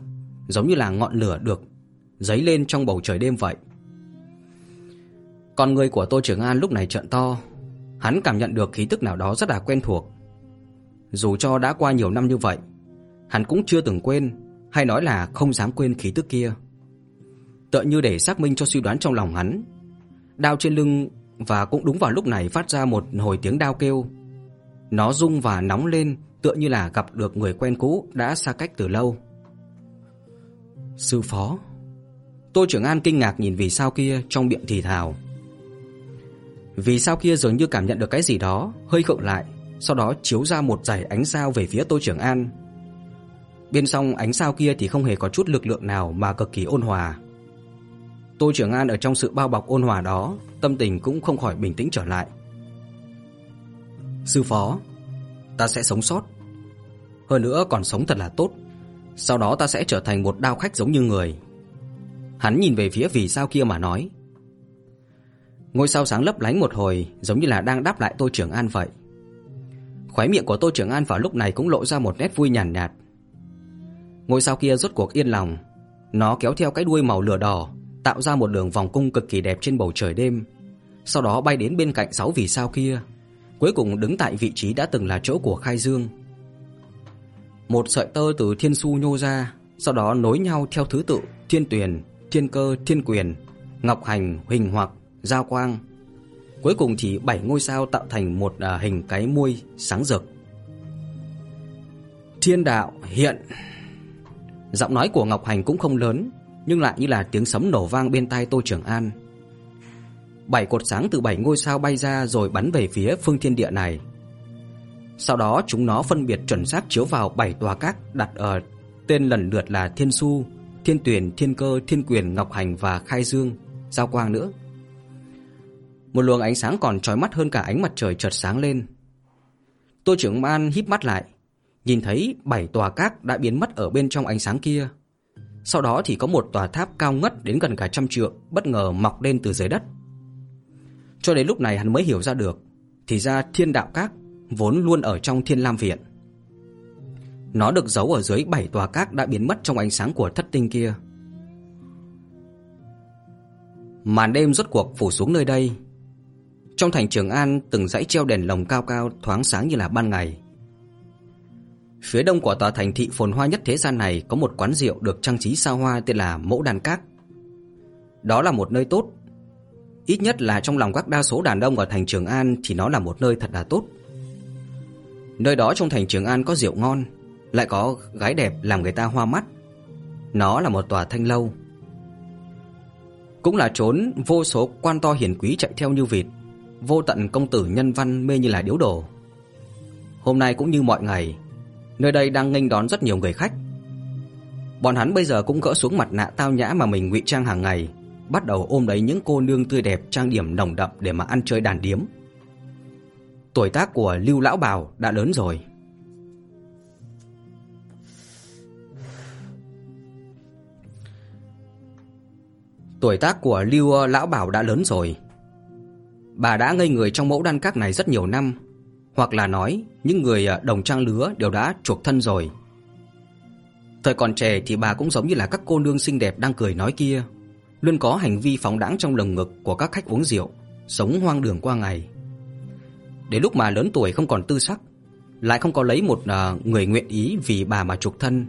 giống như là ngọn lửa được giấy lên trong bầu trời đêm vậy. Con người của Tô Trường An lúc này trợn to, hắn cảm nhận được khí tức nào đó rất là quen thuộc. Dù cho đã qua nhiều năm như vậy, hắn cũng chưa từng quên, hay nói là không dám quên khí tức kia. Tựa như để xác minh cho suy đoán trong lòng hắn, đao trên lưng và cũng đúng vào lúc này phát ra một hồi tiếng đao kêu. Nó rung và nóng lên, tựa như là gặp được người quen cũ đã xa cách từ lâu. Sư phó. Tô Trưởng An kinh ngạc nhìn vì sao kia trong miệng thì thào. Vì sao kia dường như cảm nhận được cái gì đó, hơi khựng lại, sau đó chiếu ra một dải ánh sao về phía Tô Trường An. Bên song ánh sao kia thì không hề có chút lực lượng nào mà cực kỳ ôn hòa. Tô Trường An ở trong sự bao bọc ôn hòa đó, tâm tình cũng không khỏi bình tĩnh trở lại. Sư phó, ta sẽ sống sót. Hơn nữa còn sống thật là tốt. Sau đó ta sẽ trở thành một đao khách giống như người. Hắn nhìn về phía vì sao kia mà nói. Ngôi sao sáng lấp lánh một hồi, giống như là đang đáp lại Tô Trường An vậy. Khóe miệng của Tô Trường An vào lúc này cũng lộ ra một nét vui nhàn nhạt, nhạt. Ngôi sao kia rốt cuộc yên lòng, nó kéo theo cái đuôi màu lửa đỏ, tạo ra một đường vòng cung cực kỳ đẹp trên bầu trời đêm, sau đó bay đến bên cạnh sáu vì sao kia, cuối cùng đứng tại vị trí đã từng là chỗ của Khai Dương. Một sợi tơ từ thiên su nhô ra, sau đó nối nhau theo thứ tự Thiên Tuyền, Thiên Cơ, Thiên Quyền, Ngọc Hành, Huỳnh Hoặc, Giao Quang. Cuối cùng thì bảy ngôi sao tạo thành một à, hình cái muôi sáng rực. Thiên đạo hiện. Giọng nói của Ngọc Hành cũng không lớn, nhưng lại như là tiếng sấm nổ vang bên tai Tô Trường An. Bảy cột sáng từ bảy ngôi sao bay ra rồi bắn về phía phương thiên địa này. Sau đó chúng nó phân biệt chuẩn xác chiếu vào bảy tòa các đặt ở tên lần lượt là Thiên Su, Thiên Tuyền, Thiên Cơ, Thiên Quyền, Ngọc Hành và Khai Dương, Giao Quang nữa. Một luồng ánh sáng còn chói mắt hơn cả ánh mặt trời chợt sáng lên. Tô Trưởng An híp mắt lại, nhìn thấy bảy tòa các đã biến mất ở bên trong ánh sáng kia. Sau đó thì có một tòa tháp cao ngất đến gần cả trăm trượng bất ngờ mọc lên từ dưới đất. Cho đến lúc này hắn mới hiểu ra được, thì ra Thiên Đạo Các vốn luôn ở trong Thiên Lam Viện. Nó được giấu ở dưới bảy tòa các đã biến mất trong ánh sáng của thất tinh kia. Màn đêm rốt cuộc phủ xuống nơi đây. Trong thành Trường An, từng dãy treo đèn lồng cao cao thoáng sáng như là ban ngày. Phía đông của tòa thành thị phồn hoa nhất thế gian này có một quán rượu được trang trí xa hoa tên là Mẫu Đàn Các. Đó là một nơi tốt. Ít nhất là trong lòng các đa số đàn ông ở thành Trường An thì nó là một nơi thật là tốt. Nơi đó trong thành Trường An có rượu ngon, lại có gái đẹp làm người ta hoa mắt. Nó là một tòa thanh lâu. Cũng là trốn vô số quan to hiển quý chạy theo như vịt, vô tận công tử nhân văn mê như là điếu đồ. Hôm nay cũng như mọi ngày, nơi đây đang nghênh đón rất nhiều người khách. Bọn hắn bây giờ cũng gỡ xuống mặt nạ tao nhã mà mình ngụy trang hàng ngày, bắt đầu ôm lấy những cô nương tươi đẹp trang điểm nồng đậm để mà ăn chơi đàn điếm. Tuổi tác của Lưu lão Bảo đã lớn rồi. Tuổi tác của Lưu lão Bảo đã lớn rồi. Bà đã ngây người trong mẫu đan các này rất nhiều năm, hoặc là nói những người à, đồng trang lứa đều đã chuộc thân rồi. Thời còn trẻ thì bà cũng giống như là các cô nương xinh đẹp đang cười nói kia, luôn có hành vi phóng đãng trong lồng ngực của các khách uống rượu, sống hoang đường qua ngày. Đến lúc mà lớn tuổi không còn tư sắc, lại không có lấy một à, người nguyện ý vì bà mà trục thân.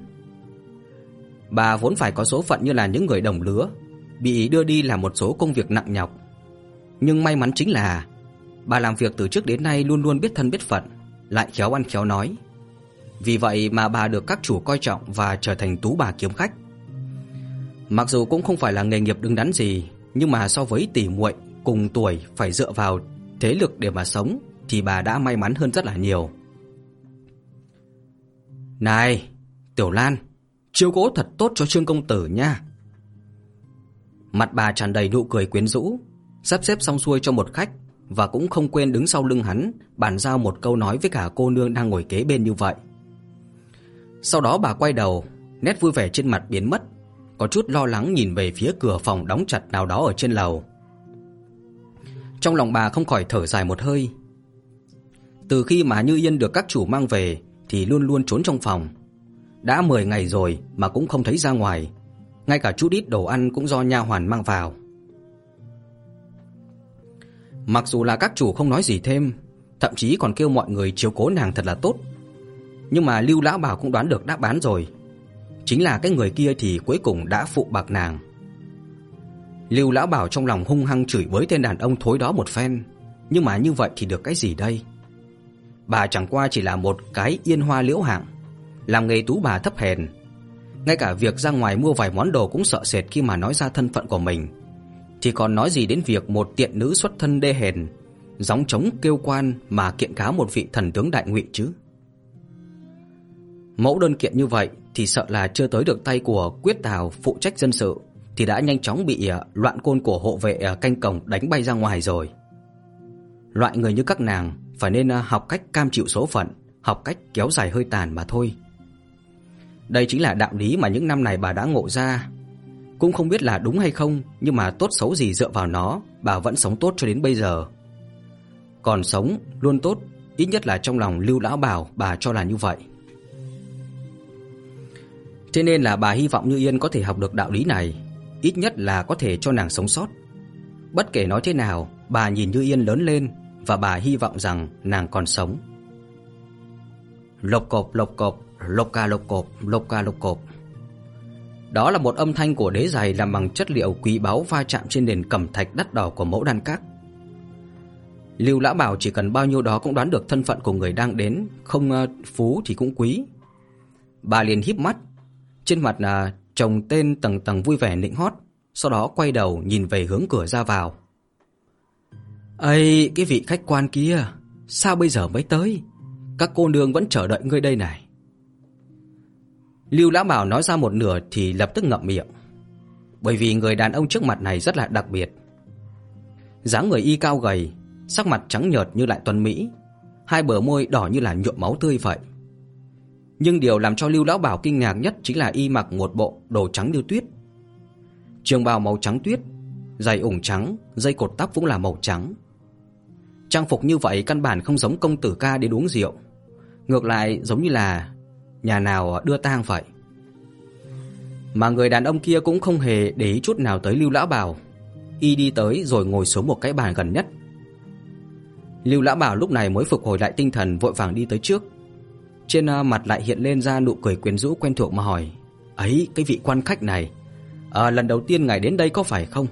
Bà vốn phải có số phận như là những người đồng lứa, bị đưa đi làm một số công việc nặng nhọc. Nhưng may mắn chính là bà làm việc từ trước đến nay luôn luôn biết thân biết phận, lại khéo ăn khéo nói. Vì vậy mà bà được các chủ coi trọng và trở thành tú bà kiếm khách. Mặc dù cũng không phải là nghề nghiệp đứng đắn gì, nhưng mà so với tỷ muội cùng tuổi phải dựa vào thế lực để mà sống thì bà đã may mắn hơn rất là nhiều. Này, Tiểu Lan, Chiêu cố thật tốt cho Trương công tử nha. Mặt bà tràn đầy nụ cười quyến rũ, sắp xếp xong xuôi cho một khách và cũng không quên đứng sau lưng hắn bàn giao một câu nói với cả cô nương đang ngồi kế bên như vậy. Sau đó bà quay đầu, nét vui vẻ trên mặt biến mất, có chút lo lắng nhìn về phía cửa phòng đóng chặt nào đó ở trên lầu. Trong lòng bà không khỏi thở dài một hơi. Từ khi mà Như Yên được các chủ mang về thì luôn luôn trốn trong phòng. Đã 10 ngày rồi mà cũng không thấy ra ngoài, ngay cả chút ít đồ ăn cũng do nha hoàn mang vào. Mặc dù là các chủ không nói gì thêm, thậm chí còn kêu mọi người chiếu cố nàng thật là tốt, nhưng mà Lưu lão bảo cũng đoán được đáp án rồi. Chính là cái người kia thì cuối cùng đã phụ bạc nàng. Lưu lão bảo trong lòng hung hăng chửi bới tên đàn ông thối đó một phen, nhưng mà như vậy thì được cái gì đây? Bà chẳng qua chỉ là một cái yên hoa liễu hạng, làm nghề tú bà thấp hèn. Ngay cả việc ra ngoài mua vài món đồ cũng sợ sệt khi mà nói ra thân phận của mình. Thì còn nói gì đến việc một tiện nữ xuất thân đê hèn, gióng trống kêu quan mà kiện cáo một vị thần tướng đại ngụy chứ? Mẫu đơn kiện như vậy thì sợ là chưa tới được tay của Quyết Tào phụ trách dân sự thì đã nhanh chóng bị à, loạn côn của hộ vệ à, canh cổng đánh bay ra ngoài rồi. Loại người như các nàng phải nên à, học cách cam chịu số phận, học cách kéo dài hơi tàn mà thôi. Đây chính là đạo lý mà những năm này bà đã ngộ ra. Cũng không biết là đúng hay không, nhưng mà tốt xấu gì dựa vào nó, bà vẫn sống tốt cho đến bây giờ. Còn sống luôn tốt, ít nhất là trong lòng Lưu lão bảo bà cho là như vậy. Thế nên là bà hy vọng Như Yên có thể học được đạo lý này, ít nhất là có thể cho nàng sống sót. Bất kể nói thế nào, bà nhìn Như Yên lớn lên và bà hy vọng rằng nàng còn sống. Lộc cộp lộc cộp, lộc ca lộc cộp, lộc ca lộc cộp. Đó là một âm thanh của đế giày làm bằng chất liệu quý báu va chạm trên nền cẩm thạch đắt đỏ của mẫu đan các. Lưu Lã Bảo chỉ cần bao nhiêu đó cũng đoán được thân phận của người đang đến, không ờ, phú thì cũng quý. Bà liền híp mắt, trên mặt là chồng tên tầng tầng vui vẻ nịnh hót, sau đó quay đầu nhìn về hướng cửa ra vào. "Ây, cái vị khách quan kia, sao bây giờ mới tới? Các cô nương vẫn chờ đợi ngươi đây này." Lưu Lão Bảo nói ra một nửa thì lập tức ngậm miệng, bởi vì người đàn ông trước mặt này rất là đặc biệt. Dáng người y cao gầy, sắc mặt trắng nhợt như lại tuần mỹ, hai bờ môi đỏ như là nhuộm máu tươi vậy. Nhưng điều làm cho Lưu lão bảo kinh ngạc nhất chính là y mặc một bộ đồ trắng như tuyết. Trường bào màu trắng tuyết, giày ủng trắng, dây cột tóc cũng là màu trắng. Trang phục như vậy căn bản không giống công tử ca đến uống rượu, ngược lại giống như là nhà nào à, đưa tang vậy. Mà người đàn ông kia cũng không hề để ý chút nào tới Lưu lão bảo, y đi tới rồi ngồi xuống một cái bàn gần nhất. Lưu lão bảo lúc này mới phục hồi lại tinh thần vội vàng đi tới trước, trên à, mặt lại hiện lên ra nụ cười quyến rũ quen thuộc mà hỏi: "Ấy, cái vị quan khách này, à, lần đầu tiên ngài đến đây có phải không?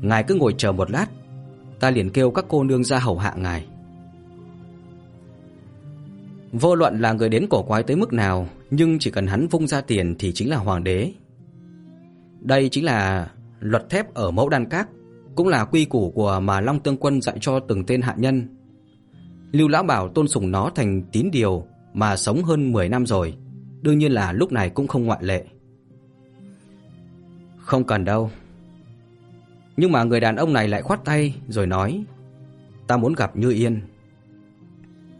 Ngài cứ ngồi chờ một lát, ta liền kêu các cô nương ra hầu hạ ngài." Vô luận là người đến cổ quái tới mức nào, nhưng chỉ cần hắn vung ra tiền thì chính là hoàng đế. Đây chính là luật thép ở mẫu đan các, cũng là quy củ của mà Long Tương Quân dạy cho từng tên hạ nhân. Lưu lão bảo tôn sùng nó thành tín điều mà sống hơn 10 năm rồi, đương nhiên là lúc này cũng không ngoại lệ. Không cần đâu. Nhưng mà người đàn ông này lại khoát tay rồi nói, ta muốn gặp Như Yên.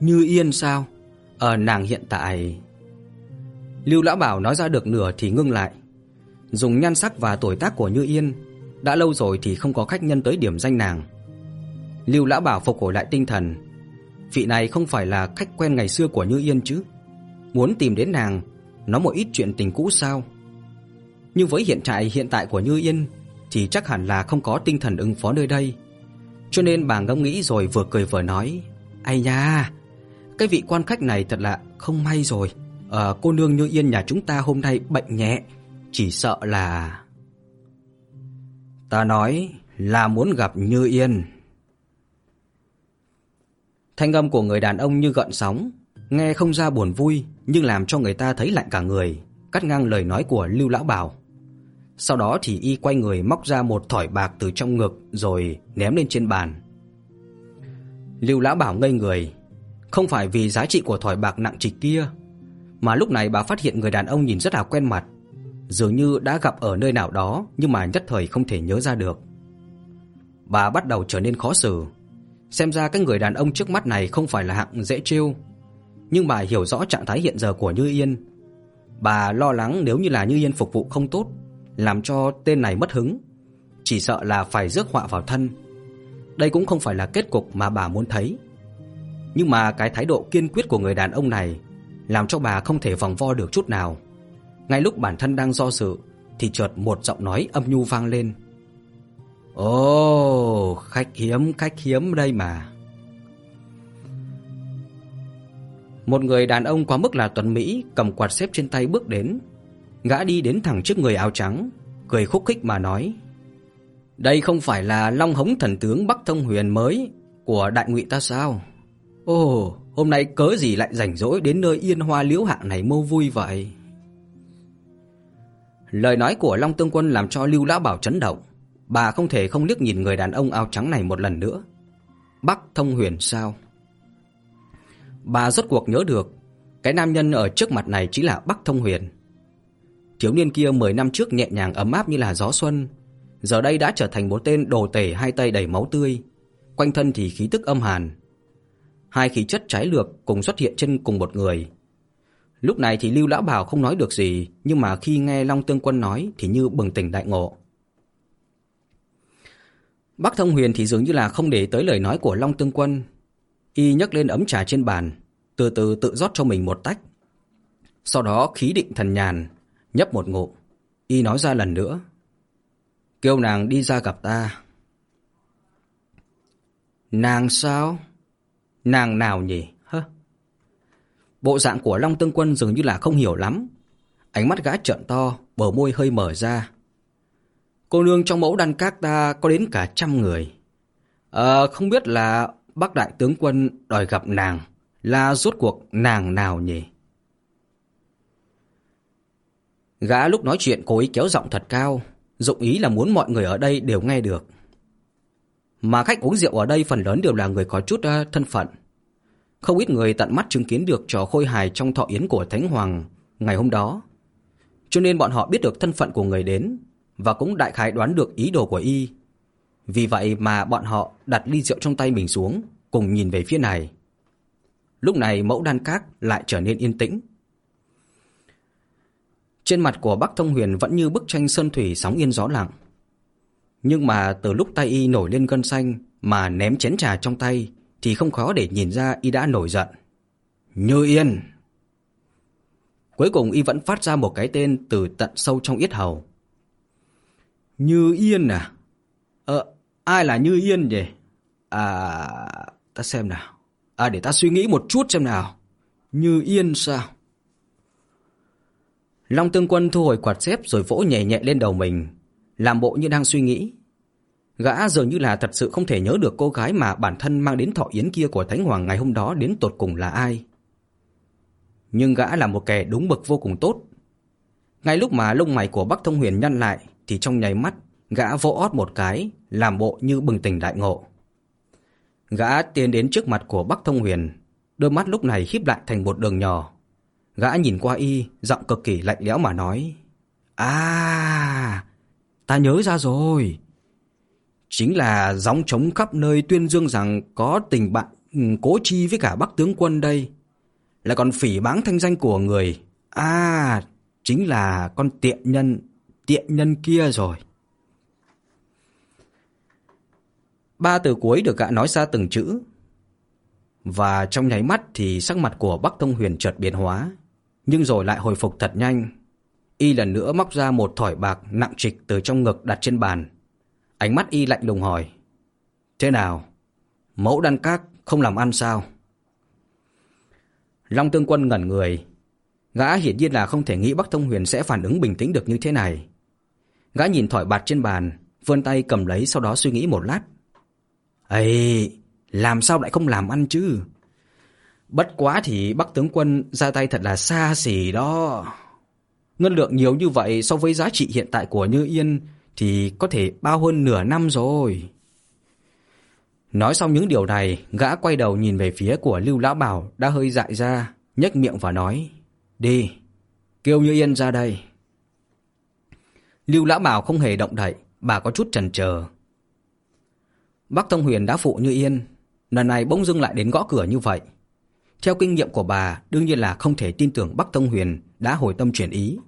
Như Yên sao? Ờ nàng hiện tại Lưu lão bảo nói ra được nửa thì ngưng lại. Dùng nhan sắc và tuổi tác của Như Yên, đã lâu rồi thì không có khách nhân tới điểm danh nàng. Lưu lão bảo phục hồi lại tinh thần, vị này không phải là khách quen ngày xưa của Như Yên chứ? Muốn tìm đến nàng nói một ít chuyện tình cũ sao? Nhưng với hiện trạng hiện tại của Như Yên thì chắc hẳn là không có tinh thần ứng phó nơi đây. Cho nên bà ngẫm nghĩ rồi vừa cười vừa nói: "Ai nha, cái vị quan khách này thật là không may rồi. à, cô nương Như Yên nhà chúng ta hôm nay bệnh nhẹ, chỉ sợ là Ta nói là muốn gặp Như Yên. Thanh âm của người đàn ông như gợn sóng, nghe không ra buồn vui nhưng làm cho người ta thấy lạnh cả người, cắt ngang lời nói của Lưu lão bảo. Sau đó thì y quay người móc ra một thỏi bạc từ trong ngực rồi ném lên trên bàn. Lưu lão bảo ngây người, không phải vì giá trị của thỏi bạc nặng trịch kia, mà lúc này bà phát hiện người đàn ông nhìn rất là quen mặt, dường như đã gặp ở nơi nào đó nhưng mà nhất thời không thể nhớ ra được. Bà bắt đầu trở nên khó xử, xem ra cái người đàn ông trước mắt này không phải là hạng dễ trêu, nhưng bà hiểu rõ trạng thái hiện giờ của Như Yên. Bà lo lắng nếu như là Như Yên phục vụ không tốt, làm cho tên này mất hứng, chỉ sợ là phải rước họa vào thân. Đây cũng không phải là kết cục mà bà muốn thấy. Nhưng mà cái thái độ kiên quyết của người đàn ông này làm cho bà không thể vòng vo được chút nào. Ngay lúc bản thân đang do dự thì chợt một giọng nói âm nhu vang lên. "Ồ, khách hiếm, khách hiếm đây mà." Một người đàn ông quá mức là tuấn mỹ, cầm quạt xếp trên tay bước đến. Gã đi đến thẳng trước người áo trắng, cười khúc khích mà nói: "Đây không phải là Long Hống thần tướng Bắc Thông Huyền mới của đại ngụy ta sao? Ồ, hôm nay cớ gì lại rảnh rỗi đến nơi yên hoa liễu hạng này mâu vui vậy?" Lời nói của Long Tương Quân làm cho Lưu lão bảo chấn động, bà không thể không liếc nhìn người đàn ông áo trắng này một lần nữa. Bắc Thông Huyền sao? Bà rốt cuộc nhớ được, cái nam nhân ở trước mặt này chính là Bắc Thông Huyền. Thiếu niên kia 10 năm trước nhẹ nhàng ấm áp như là gió xuân, giờ đây đã trở thành một tên đồ tể hai tay đầy máu tươi, quanh thân thì khí tức âm hàn. Hai khí chất trái lược cùng xuất hiện trên cùng một người, Lúc này thì Lưu lão bảo không nói được gì, nhưng mà khi nghe Long Tương Quân nói thì như bừng tỉnh đại ngộ. Bắc Thông Huyền thì dường như là không để tới lời nói của Long Tương Quân. Y nhấc lên ấm trà trên bàn, từ từ tự rót cho mình một tách. Sau đó khí định thần nhàn, nhấp một ngụm. Y nói ra lần nữa. Kêu nàng đi ra gặp ta. Nàng sao? Nàng nào nhỉ? Bộ dạng của Long Tương Quân dường như là không hiểu lắm. Ánh mắt gã trợn to, bờ môi hơi mở ra. Cô nương trong mẫu đan các ta có đến cả trăm người. Ờ, không biết là bác đại tướng quân đòi gặp nàng, là rốt cuộc nàng nào nhỉ? Gã lúc nói chuyện cố ý kéo giọng thật cao, dụng ý là muốn mọi người ở đây đều nghe được. Mà khách uống rượu ở đây phần lớn đều là người có chút uh, thân phận. Không ít người tận mắt chứng kiến được trò khôi hài trong thọ yến của Thánh Hoàng ngày hôm đó. Cho nên bọn họ biết được thân phận của người đến và cũng đại khái đoán được ý đồ của y. Vì vậy mà bọn họ đặt ly rượu trong tay mình xuống, cùng nhìn về phía này. Lúc này mẫu đan các lại trở nên yên tĩnh. Trên mặt của Bắc Thông Huyền vẫn như bức tranh sơn thủy sóng yên gió lặng. Nhưng mà từ lúc tay y nổi lên gân xanh mà ném chén trà trong tay thì không khó để nhìn ra y đã nổi giận. Như Yên. Cuối cùng y vẫn phát ra một cái tên từ tận sâu trong yết hầu. Như Yên à? Ờ, ai là Như Yên nhỉ? À, ta xem nào. À, để ta suy nghĩ một chút xem nào. Như Yên sao? Long Tương Quân thu hồi quạt xếp rồi vỗ nhẹ nhẹ lên đầu mình, làm bộ như đang suy nghĩ. Gã dường như là thật sự không thể nhớ được cô gái mà bản thân mang đến thọ yến kia của Thánh Hoàng ngày hôm đó đến tột cùng là ai. Nhưng gã là một kẻ đúng bực vô cùng tốt. Ngay lúc mà lông mày của Bắc Thông Huyền nhăn lại thì trong nháy mắt gã vỗ ót một cái, làm bộ như bừng tỉnh đại ngộ. Gã tiến đến trước mặt của Bắc Thông Huyền, đôi mắt lúc này híp lại thành một đường nhỏ. Gã nhìn qua y, giọng cực kỳ lạnh lẽo mà nói: "À, ta nhớ ra rồi." chính là gióng trống khắp nơi tuyên dương rằng có tình bạn ừ, cố chi với cả Bắc tướng quân đây. Lại còn phỉ báng thanh danh của người. À, chính là con tiện nhân, tiện nhân kia rồi. Ba từ cuối được gã nói ra từng chữ. Và trong nháy mắt thì sắc mặt của Bắc Thông Huyền chợt biến hóa. nhưng rồi lại hồi phục thật nhanh. Y lần nữa móc ra một thỏi bạc nặng trịch từ trong ngực đặt trên bàn. Ánh mắt Y lạnh lùng hỏi. Thế nào? Mẫu đan các không làm ăn sao? Long Tương Quân ngẩn người. Gã hiển nhiên là không thể nghĩ Bắc Thông Huyền sẽ phản ứng bình tĩnh được như thế này. Gã nhìn thỏi bạc trên bàn, vươn tay cầm lấy sau đó suy nghĩ một lát. Ê, làm sao lại không làm ăn chứ? Bất quá thì Bắc tướng quân ra tay thật là xa xỉ đó. Ngân lượng nhiều như vậy so với giá trị hiện tại của Như Yên thì có thể bao hơn nửa năm rồi. Nói xong những điều này, gã quay đầu nhìn về phía của Lưu Lão Bảo đã hơi dại ra, nhếch miệng và nói, đi, kêu Như Yên ra đây. Lưu Lão Bảo không hề động đậy, bà có chút chần chờ. Bắc Thông Huyền đã phụ Như Yên, lần này bỗng dưng lại đến gõ cửa như vậy. Theo kinh nghiệm của bà, đương nhiên là không thể tin tưởng Bắc Thông Huyền đã hồi tâm chuyển ý.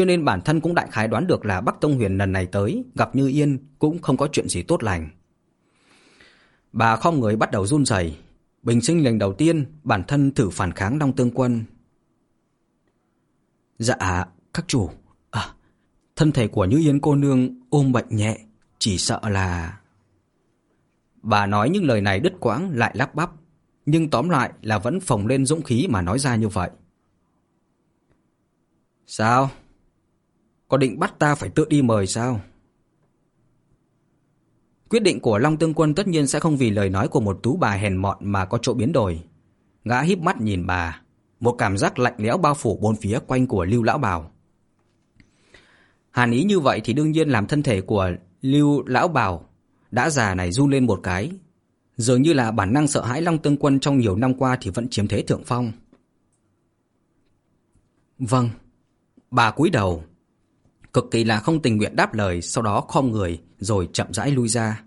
Cho nên bản thân cũng đại khái đoán được là Bắc Tông Huyền lần này tới, gặp Như Yên cũng không có chuyện gì tốt lành. Bà không người bắt đầu run rẩy, bình sinh lần đầu tiên bản thân thử phản kháng Đông Tương Quân. Dạ, các chủ, à, thân thể của Như Yên cô nương ôm bệnh nhẹ, chỉ sợ là... Bà nói những lời này đứt quãng lại lắp bắp nhưng tóm lại là vẫn phồng lên dũng khí mà nói ra như vậy. Sao? Có định bắt ta phải tự đi mời sao? Quyết định của Long Tương Quân tất nhiên sẽ không vì lời nói của một tú bà hèn mọn mà có chỗ biến đổi. Gã híp mắt nhìn bà, một cảm giác lạnh lẽo bao phủ bốn phía quanh của Lưu Lão Bảo. Hàn ý như vậy thì đương nhiên làm thân thể của Lưu Lão Bảo đã già này run lên một cái, Dường như là bản năng sợ hãi Long Tương Quân trong nhiều năm qua thì vẫn chiếm thế thượng phong. Vâng. Bà cúi đầu. Cực kỳ là không tình nguyện đáp lời, sau đó khom người, rồi chậm rãi lui ra.